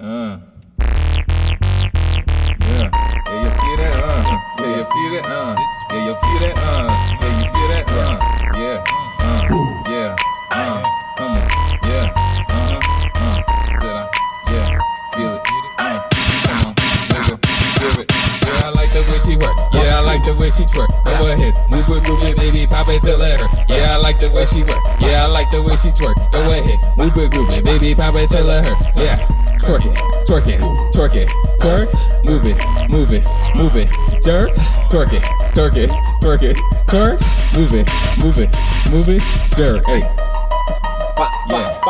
Uh. Yeah. Yeah, you feel that? Uh. Yeah, you feel that? Uh. Yeah, you feel that? Uh. Yeah, you feel that? Uh. Yeah. Uh. Yeah. Uh. Come on. Yeah. Uh-huh. Uh. Said I. Yeah. Feel it. Uh. Come on. Nigga. Feel it. Yeah, I like the way she work. Yeah, I like the way she twerk. Go ahead. Move it, move it, baby. Pop it till it. Yeah, I like the way she work. Yeah, I like the way she twerk. Go ahead. Move it, move it, baby. Pop it till it. Yeah. Twerk it, twerk it, twerk it, twerk, move it, move it, move it, jerk, twerk it, twerk it, twerk it, twerk, move it, move it, move it, jerk, hey. Yeah.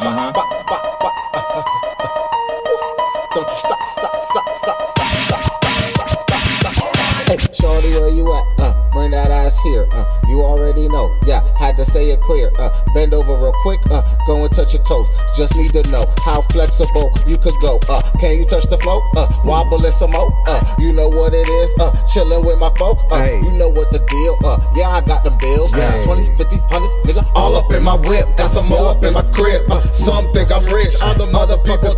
Uh-huh. Don't you stop, stop, stop, stop, stop, stop, stop, stop, stop, stop. Hey, shorty, where you at? Uh, bring that ass here. Uh, you already know. Yeah, say it clear. Uh, bend over real quick. Uh, go and touch your toes. Just need to know how flexible you could go. Uh, can you touch the flow? Uh, wobble it some more. Uh, you know what it is. Uh, chilling with my folk. Uh, Hey. you know what the deal. Uh, yeah, I got them bills. Hey. 20s, 50s, 100s, nigga, all up in my whip. Got some more up in my crib. Uh, some think I'm rich. All Other other people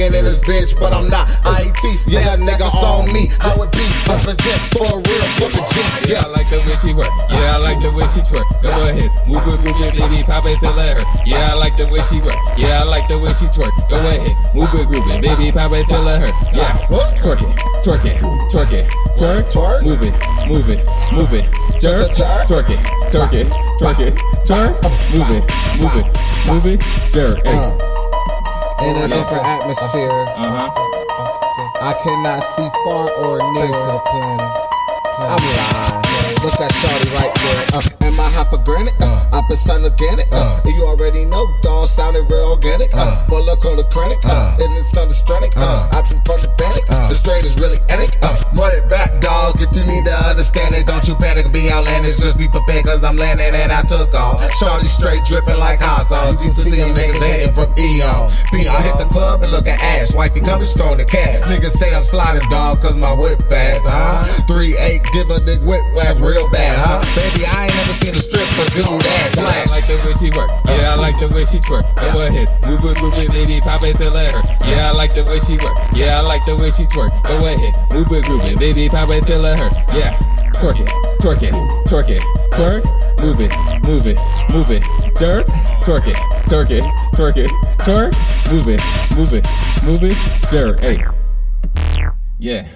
banging in this bitch, but I'm not. IET, yeah, nigga on me. How it be? Represent for a real fucking G. Yeah, I like the way she work. Yeah, I like the way she twerk. Go ahead, move it, move it, baby, pop it till it hurt. Yeah, I like the way she work. Yeah, I like the way she twerk. Go ahead, move it, move it, baby, pop it till it hurt. Yeah, twerk it, twerk it, twerk it, twerk, Twerk. move it, move it, move it, jerk, Jerk. twerk it, twerk it, twerk it, twerk, move it, move it, move it, jerk. Hey, Uh, in a different atmosphere, uh huh. I cannot see far or near. the Planet. I'm lying. Look at Shorty right there. Uh, am I half a granite? Uh, I'm percent organic. Uh, you already know, dog sounded real organic. Uh, but look on the chronic. Uh, and it's thunderstronic. Uh, I've been from the panic. the straight is really anic. Uh, run it back, dog. If you need to understand it, don't you panic. Be outlandish. Just be prepared, cause I'm landing and I took off. Shorty straight dripping like hot sauce. Used to see them niggas hating from Eon. Beyond hit the club and look at Ash. Wifey coming strong to cash. Niggas say I'm sliding, dog, cause my whip fast, huh? 3-8, give a nigga whip laugh real bad, huh? Baby, I ain't never seen a stripper do that. Yeah, I Flash. like the way she work. Uh. Yeah, I like the way she twerk. Go ahead, move it, move it, baby, pop it till it hurt. Yeah, I like the way she work. Yeah, I like the way she twerk. Go ahead, move it, move it, baby, pop it till it hurt. Yeah, twerk it, twerk it, twerk it, twerk, move it, move it, move it, jerk, twerk it, twerk it, twerk it, twerk, move it, move it, move it, jerk. Hey, yeah.